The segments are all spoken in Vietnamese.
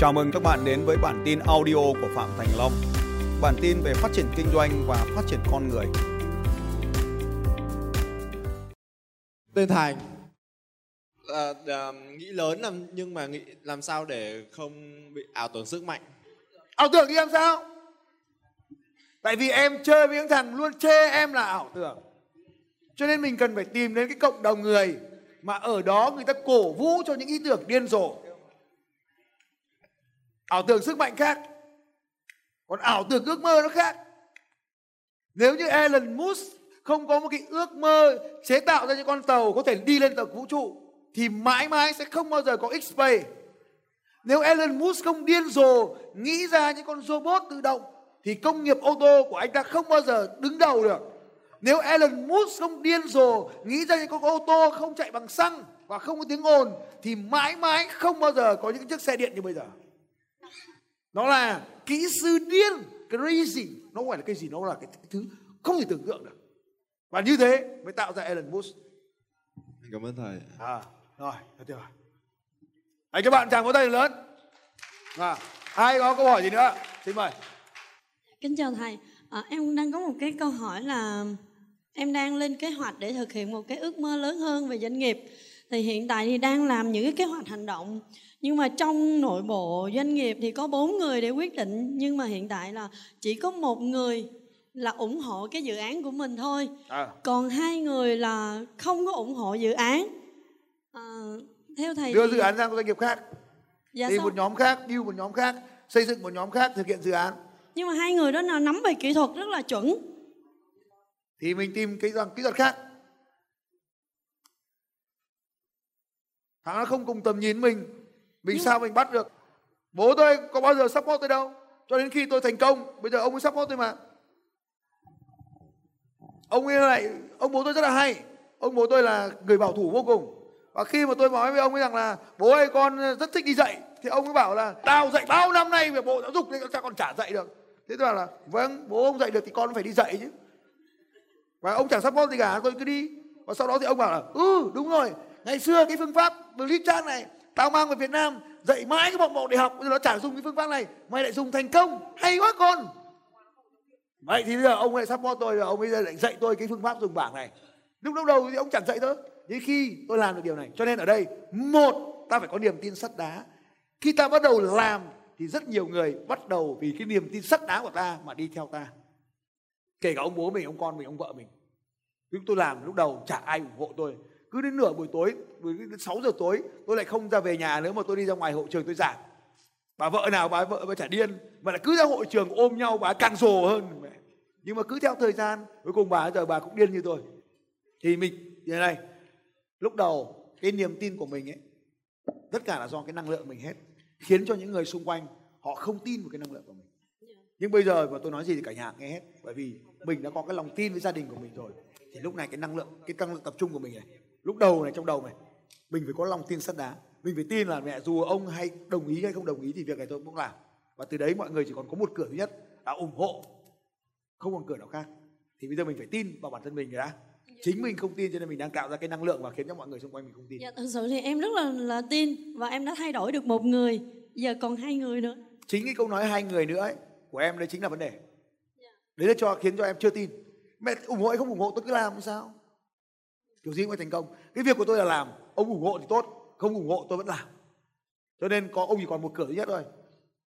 Chào mừng các bạn đến với bản tin audio của Phạm Thành Long. Bản tin về phát triển kinh doanh và phát triển con người. Tên Thành là, là nghĩ lớn làm nhưng mà nghĩ làm sao để không bị ảo tưởng sức mạnh. ảo tưởng thì làm sao tại vì em chơi với những thằng luôn chê em là ảo tưởng cho nên mình cần phải tìm đến cái cộng đồng người mà ở đó người ta cổ vũ cho những ý tưởng điên rồ ảo tưởng sức mạnh khác còn ảo tưởng ước mơ nó khác nếu như Elon Musk không có một cái ước mơ chế tạo ra những con tàu có thể đi lên tàu vũ trụ, thì mãi mãi sẽ không bao giờ có X-Space nếu Elon Musk không điên rồ nghĩ ra những con robot tự động, thì công nghiệp ô tô của anh ta không bao giờ đứng đầu được. Nếu Elon Musk không điên rồ nghĩ ra những con ô tô không chạy bằng xăng và không có tiếng ồn, thì mãi mãi không bao giờ có những chiếc xe điện như bây giờ. Nó là kỹ sư điên, crazy. Nó không phải là cái gì, nó là cái thứ không thể tưởng tượng được. Và như thế mới tạo ra Elon Musk. Cảm ơn thầy. À, rồi, thật tuyệt vời. Anh các bạn chàng có tay lớn. À, ai có câu hỏi gì nữa? Xin mời. Kính chào thầy, à, em đang có một cái câu hỏi là em đang lên kế hoạch để thực hiện một cái ước mơ lớn hơn về doanh nghiệp. Thì hiện tại thì đang làm những cái kế hoạch hành động nhưng mà trong nội bộ doanh nghiệp thì có bốn người để quyết định nhưng mà hiện tại là chỉ có một người là ủng hộ cái dự án của mình thôi. À. Còn hai người là không có ủng hộ dự án. À, theo thầy Đưa thì- dự án sang doanh nghiệp khác. dạ Tìm sao? một nhóm khác, build một nhóm khác, xây dựng một nhóm khác thực hiện dự án. Nhưng mà hai người đó là nắm về kỹ thuật rất là chuẩn. Thì mình tìm cái dòng kỹ thuật khác. Thằng nó không cùng tầm nhìn mình. Mình sao mình bắt được. Bố tôi có bao giờ support tôi đâu. Cho đến khi tôi thành công, bây giờ ông ấy support tôi mà. Ông ấy lại, ông bố tôi rất là hay. Ông bố tôi là người bảo thủ vô cùng. Và khi mà tôi nói với ông ấy rằng là bố ơi con rất thích đi dạy thì ông ấy bảo là tao dạy bao năm nay về bộ giáo dục nên sao con chả dạy được. Thế tôi bảo là vâng bố ông dạy được thì con phải đi dạy chứ. Và ông chẳng support gì cả tôi cứ đi. Và sau đó thì ông bảo là ừ đúng rồi ngày xưa cái phương pháp Blitzchart này tao mang về Việt Nam, dạy mãi cái bọn bộ đại học, bây giờ nó chả dùng cái phương pháp này. Mày lại dùng thành công, hay quá con. Vậy thì bây giờ ông lại support tôi, rồi ông bây giờ lại dạy tôi cái phương pháp dùng bảng này. Lúc lúc đầu thì ông chẳng dạy tôi. Nhưng khi tôi làm được điều này, cho nên ở đây, một, ta phải có niềm tin sắt đá. Khi ta bắt đầu làm, thì rất nhiều người bắt đầu vì cái niềm tin sắt đá của ta mà đi theo ta. Kể cả ông bố mình, ông con mình, ông vợ mình. Lúc tôi làm, lúc đầu chả ai ủng hộ tôi cứ đến nửa buổi tối đến 6 giờ tối, tôi lại không ra về nhà nếu mà tôi đi ra ngoài hội trường tôi giảng. Bà vợ nào, bà vợ, bà chả điên, mà lại cứ ra hội trường ôm nhau, bà càng rồ hơn. Nhưng mà cứ theo thời gian, cuối cùng bà giờ bà cũng điên như tôi. Thì mình, như này, lúc đầu cái niềm tin của mình ấy, tất cả là do cái năng lượng mình hết, khiến cho những người xung quanh họ không tin vào cái năng lượng của mình. Nhưng bây giờ mà tôi nói gì thì cả nhà nghe hết, bởi vì mình đã có cái lòng tin với gia đình của mình rồi. Thì lúc này cái năng lượng, cái năng lượng tập trung của mình này lúc đầu này trong đầu này mình phải có lòng tin sắt đá. Mình phải tin là mẹ dù ông hay đồng ý hay không đồng ý thì việc này tôi cũng làm. Và từ đấy mọi người chỉ còn có một cửa thứ nhất là ủng hộ không còn cửa nào khác. Thì bây giờ mình phải tin vào bản thân mình rồi đã. Chính mình không tin cho nên mình đang tạo ra cái năng lượng và khiến cho mọi người xung quanh mình không tin. Dạ thật sự thì em rất là là tin và em đã thay đổi được một người giờ còn hai người nữa. Chính cái câu nói hai người nữa ấy, của em đấy chính là vấn đề. Đấy là cho khiến cho em chưa tin. Mẹ ủng hộ hay không ủng hộ tôi cứ làm sao kiểu gì cũng phải thành công. Cái việc của tôi là làm ông ủng hộ thì tốt không ủng hộ tôi vẫn làm. Cho nên có ông chỉ còn một cửa duy nhất thôi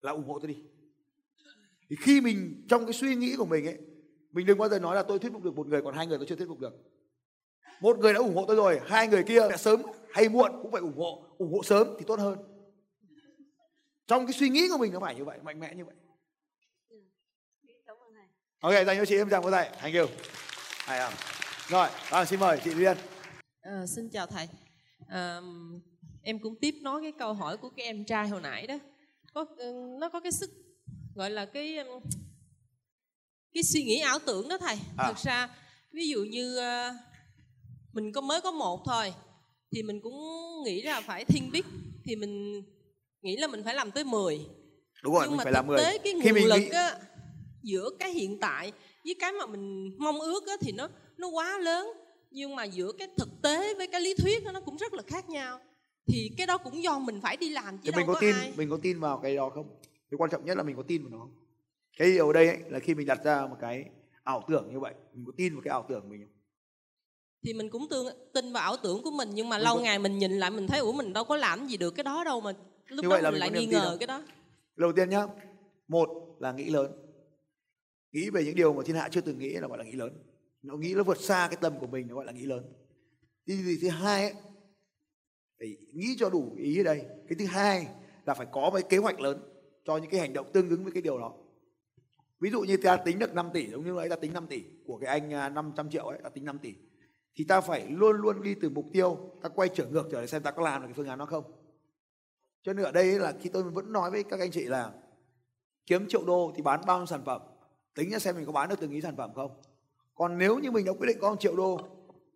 là ủng hộ tôi đi. Thì khi mình trong cái suy nghĩ của mình ấy mình đừng bao giờ nói là tôi thuyết phục được một người còn hai người tôi chưa thuyết phục được. Một người đã ủng hộ tôi rồi hai người kia đã sớm hay muộn cũng phải ủng hộ ủng hộ sớm thì tốt hơn. Trong cái suy nghĩ của mình nó phải như vậy mạnh mẽ như vậy. Ok dành cho chị em chàng có tay thank you. Hay không rồi vâng xin mời chị Liên Ờ, xin chào thầy. Ờ, em cũng tiếp nối cái câu hỏi của cái em trai hồi nãy đó. Có ừ, nó có cái sức gọi là cái um, cái suy nghĩ ảo tưởng đó thầy. À. Thật ra ví dụ như ờ, mình có mới có một thôi thì mình cũng nghĩ là phải thiên big thì mình nghĩ là mình phải làm tới 10 đúng rồi nhưng mình mà phải thực làm người tế cái khi nguồn mình lực nghĩ á, giữa cái hiện tại với cái mà mình mong ước á, thì nó nó quá lớn. Nhưng mà giữa cái thực tế với cái lý thuyết á, nó cũng rất là khác nhau. Thì cái đó cũng do mình phải đi làm chứ thì đâu mình có có tin ai. mình có tin vào cái đó không? Cái quan trọng nhất là mình có tin vào nó. Không cái điều ở đây ấy, là khi mình đặt ra một cái ảo tưởng như vậy mình có tin vào cái ảo tưởng của mình không? Thì mình cũng tương, tin vào ảo tưởng của mình nhưng mà Mình lâu có- ngày mình nhìn lại mình thấy ủa mình đâu có làm gì được cái đó đâu mà lúc Như đó mình mình lại nghi ngờ cái đó. Đầu tiên nhá một là nghĩ lớn. Nghĩ về những điều mà thiên hạ chưa từng nghĩ là gọi là nghĩ lớn nó nghĩ nó vượt xa cái tâm của mình, nó gọi là nghĩ lớn. Cái gì thứ hai ấy, phải nghĩ cho đủ ý ở đây. Cái thứ hai là phải có một cái kế hoạch lớn cho những cái hành động tương ứng với cái điều đó. Ví dụ như ta tính được 5 tỷ, giống như ấy, ta tính 5 tỷ của cái anh à, 500 triệu ấy, ta tính 5 tỷ. Thì ta phải luôn luôn đi từ mục tiêu, ta quay trở ngược trở lại xem ta có làm được cái phương án đó không. Cho nên ở đây là khi tôi vẫn nói với các anh chị là, kiếm triệu đô thì bán bao nhiêu sản phẩm? Tính ra xem mình có bán được từng ý sản phẩm không? Còn nếu như mình đã quyết định có một triệu đô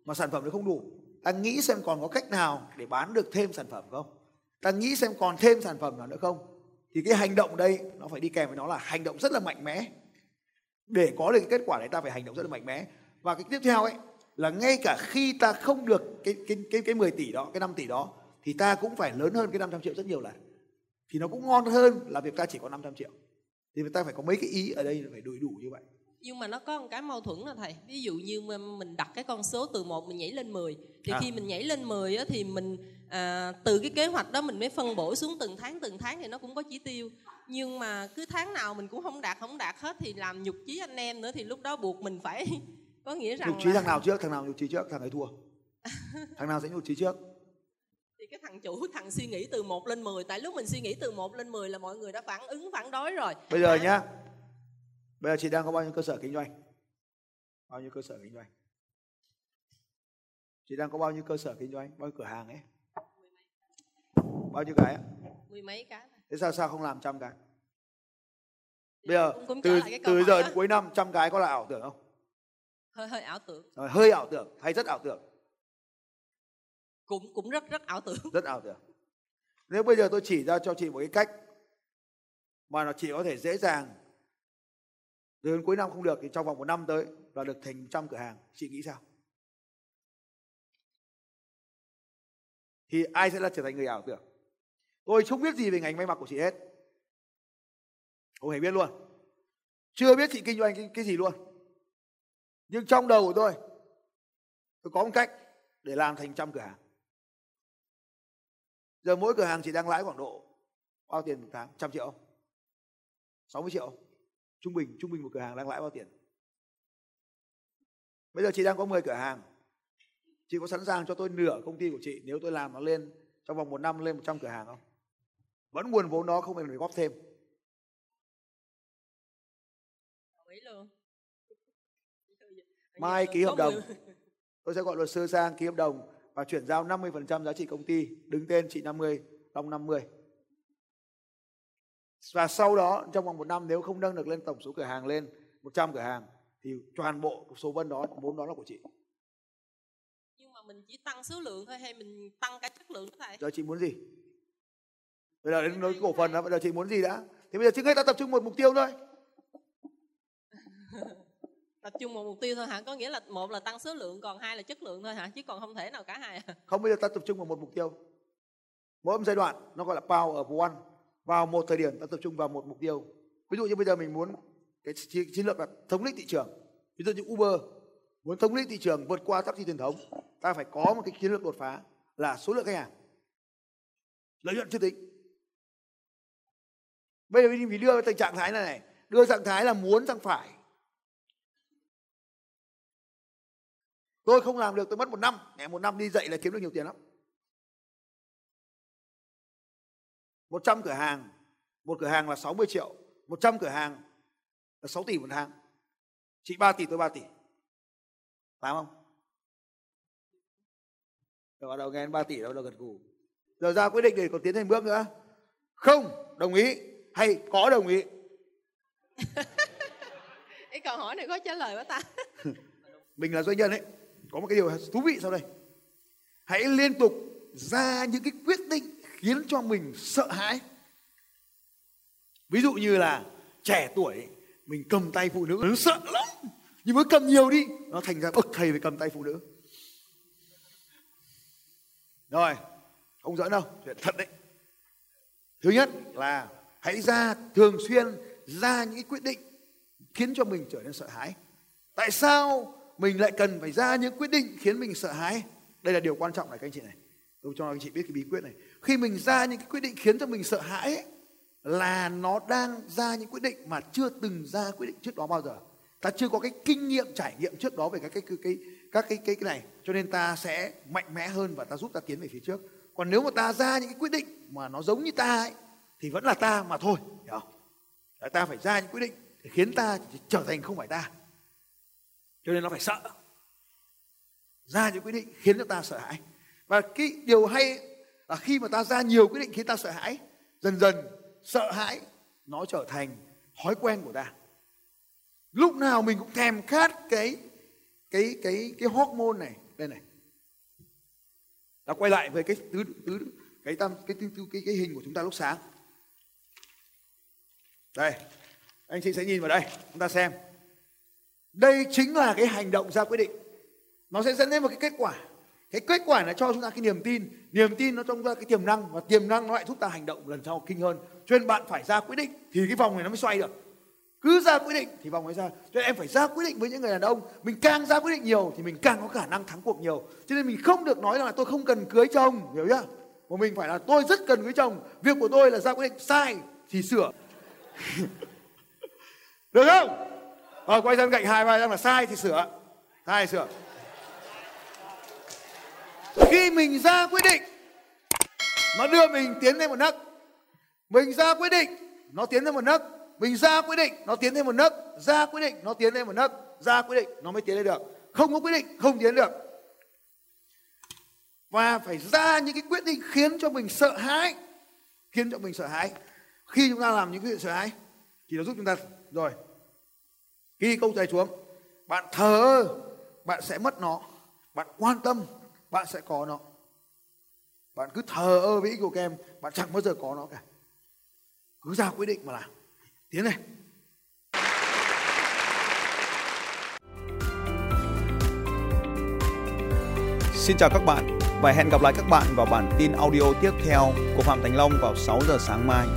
mà sản phẩm nó không đủ, ta nghĩ xem còn có cách nào để bán được thêm sản phẩm không? Ta nghĩ xem còn thêm sản phẩm nào nữa không? Thì cái hành động đây nó phải đi kèm với nó là hành động rất là mạnh mẽ. Để có được cái kết quả đấy ta phải hành động rất là mạnh mẽ. Và cái tiếp theo ấy là ngay cả khi ta không được cái cái cái cái 10 tỷ đó, cái 5 tỷ đó, thì ta cũng phải lớn hơn cái 500 triệu rất nhiều lần. Thì nó cũng ngon hơn là việc ta chỉ có 500 triệu. Thì người ta phải có mấy cái ý ở đây phải đầy đủ như vậy nhưng mà nó có một cái mâu thuẫn là thầy. Ví dụ như mình đặt cái con số từ 1 mình nhảy lên 10 thì À. khi mình nhảy lên 10 á, thì mình à, từ cái kế hoạch đó mình mới phân bổ xuống từng tháng từng tháng thì nó cũng có chỉ tiêu. Nhưng mà cứ tháng nào mình cũng không đạt không đạt hết thì làm nhục chí anh em nữa thì lúc đó buộc mình phải có nghĩa rằng nhục trí là thằng nào trước thằng nào nhục trí trước thằng ấy thua. Thằng nào sẽ nhục trí trước? Thì cái thằng chủ thằng suy nghĩ từ 1 lên 10 tại lúc mình suy nghĩ từ 1 lên 10 là mọi người đã phản ứng phản đối rồi. Bây giờ À, nhá bây giờ chị đang có bao nhiêu cơ sở kinh doanh? Bao nhiêu cơ sở kinh doanh? Chị đang có bao nhiêu cơ sở kinh doanh? Bao nhiêu cửa hàng ấy? Bao nhiêu cái mười mấy cái thế sao sao không làm trăm cái? Bây giờ cũng, cũng trở từ từ giờ đó. đến cuối năm trăm cái có là ảo tưởng không? Hơi hơi ảo tưởng. Rồi, hơi ảo tưởng hay rất ảo tưởng? Cũng cũng rất rất ảo tưởng. Rất ảo tưởng. Nếu bây giờ tôi chỉ ra cho chị một cái cách mà nó chị có thể dễ dàng đến cuối năm không được thì trong vòng một năm tới là được thành trăm cửa hàng. Chị nghĩ sao? Thì ai sẽ là trở thành người ảo tưởng? Tôi không biết gì về ngành may mặc của chị hết. Không hề biết luôn. Chưa biết chị kinh doanh cái, cái gì luôn. Nhưng trong đầu của tôi tôi có một cách để làm thành trăm cửa hàng. Giờ mỗi cửa hàng chị đang lãi khoảng độ bao tiền một tháng? Trăm triệu không? 60 triệu không? Trung bình trung bình một cửa hàng đang lãi bao tiền? Bây giờ chị đang có 10 cửa hàng. Chị có sẵn sàng cho tôi nửa công ty của chị nếu tôi làm nó lên trong vòng một năm lên 100 cửa hàng không? Vẫn nguồn vốn đó không phải phải góp thêm. Mai ký hợp đồng. Tôi sẽ gọi luật sư sang ký hợp đồng và chuyển giao 50% giá trị công ty đứng tên chị 50 Long 50 và sau đó trong vòng một năm nếu không nâng được lên tổng số cửa hàng lên 100 cửa hàng thì toàn bộ số vân đó vốn đó là của chị. Nhưng mà mình chỉ tăng số lượng thôi hay mình tăng cả chất lượng thầy? Giờ chị muốn gì? Bây giờ đến nói cổ phần đó bây giờ chị muốn gì đã? Thì bây giờ trước hết ta tập trung một mục tiêu thôi. Tập trung một mục tiêu thôi hả? Có nghĩa là một là tăng số lượng còn hai là chất lượng thôi hả? Chứ còn không thể nào cả hai à. Không bây giờ ta tập trung vào một mục tiêu. Mỗi một giai đoạn nó gọi là power of one vào một thời điểm ta tập trung vào một mục tiêu. Ví dụ như bây giờ mình muốn cái chiến, chiến lược là thống lĩnh thị trường. Ví dụ như Uber muốn thống lĩnh thị trường vượt qua taxi truyền thống ta phải có một cái chiến lược đột phá là số lượng khách hàng lợi nhuận chưa tính. Bây giờ mình phải đưa tình trạng thái này này đưa trạng thái là muốn sang phải. Tôi không làm được tôi mất một năm. Ngày một năm đi dạy là kiếm được nhiều tiền lắm. 100 cửa hàng. Một cửa hàng là 60 triệu. 100 cửa hàng là 6 tỷ một tháng chị 3 tỷ tôi 3 tỷ. Phải không? Rồi bắt đầu nghe đến 3 tỷ đâu đầu gật gù giờ ra quyết định để còn tiến thêm bước nữa. Không đồng ý hay có đồng ý? Cái câu hỏi này có trả lời quá ta. Mình là doanh nhân ấy có một cái điều thú vị sau đây. Hãy liên tục ra những cái quyết định khiến cho mình sợ hãi. Ví dụ như là trẻ tuổi, mình cầm tay phụ nữ nó sợ lắm. Nhưng mới cầm nhiều đi, nó thành ra bậc thầy về cầm tay phụ nữ. Rồi, không giỡn đâu, chuyện thật đấy. Thứ nhất là hãy ra thường xuyên, ra những quyết định khiến cho mình trở nên sợ hãi. Tại sao mình lại cần phải ra những quyết định khiến mình sợ hãi? Đây là điều quan trọng này, các anh chị này. Tôi cho anh chị biết cái bí quyết này khi mình ra những cái quyết định khiến cho mình sợ hãi ấy, là nó đang ra những quyết định mà chưa từng ra quyết định trước đó bao giờ. Ta chưa có cái kinh nghiệm trải nghiệm trước đó về các cái cái cái các cái cái, cái này. Cho nên ta sẽ mạnh mẽ hơn và ta giúp ta tiến về phía trước. Còn nếu mà ta ra những cái quyết định mà nó giống như ta ấy thì vẫn là ta mà thôi hiểu không? Đấy, ta phải ra những quyết định để khiến ta trở thành không phải ta. Cho nên nó phải sợ. Ra những quyết định khiến cho ta sợ hãi. Và cái điều hay là khi mà ta ra nhiều quyết định khiến ta sợ hãi dần dần sợ hãi nó trở thành thói quen của ta. Lúc nào mình cũng thèm khát cái cái cái cái hormone này. Đây này. Ta quay lại với cái tứ tứ cái tam cái cái, cái, cái, cái hình của chúng ta lúc sáng. Đây. Anh chị sẽ nhìn vào đây. Chúng ta xem. Đây chính là cái hành động ra quyết định. Nó sẽ dẫn đến một cái kết quả cái kết quả là cho chúng ta cái niềm tin. Niềm tin nó cho chúng ta cái tiềm năng và tiềm năng nó lại giúp ta hành động lần sau kinh hơn. Cho nên bạn phải ra quyết định thì cái vòng này nó mới xoay được. Cứ ra quyết định thì vòng mới ra. Cho nên em phải ra quyết định với những người đàn ông. Mình càng ra quyết định nhiều thì mình càng có khả năng thắng cuộc nhiều. Cho nên mình không được nói là tôi không cần cưới chồng hiểu chưa? Mà mình phải là tôi rất cần cưới chồng. Việc của tôi là ra quyết định sai thì sửa. Được không? Ờ, quay sang cạnh hai vai đang là sai thì sửa. Sai thì sửa khi mình ra quyết định, nó đưa mình tiến lên một nấc. Mình ra quyết định, nó tiến lên một nấc. Mình ra quyết định, nó tiến lên một nấc. Ra quyết định, nó tiến lên một nấc. Ra quyết định, nó mới tiến lên được. Không có quyết định, không tiến được. Và phải ra những cái quyết định khiến cho mình sợ hãi. Khiến cho mình sợ hãi. Khi chúng ta làm những quyết định sợ hãi, thì nó giúp chúng ta. Rồi. Ghi câu tay xuống, bạn thờ, bạn sẽ mất nó. Bạn quan tâm bạn sẽ có nó. Bạn cứ thờ ơ với ý của các em, bạn chẳng bao giờ có nó cả. Cứ ra quyết định mà làm. Tiến này. Xin chào các bạn và hẹn gặp lại các bạn vào bản tin audio tiếp theo của Phạm Thành Long vào 6 giờ sáng mai.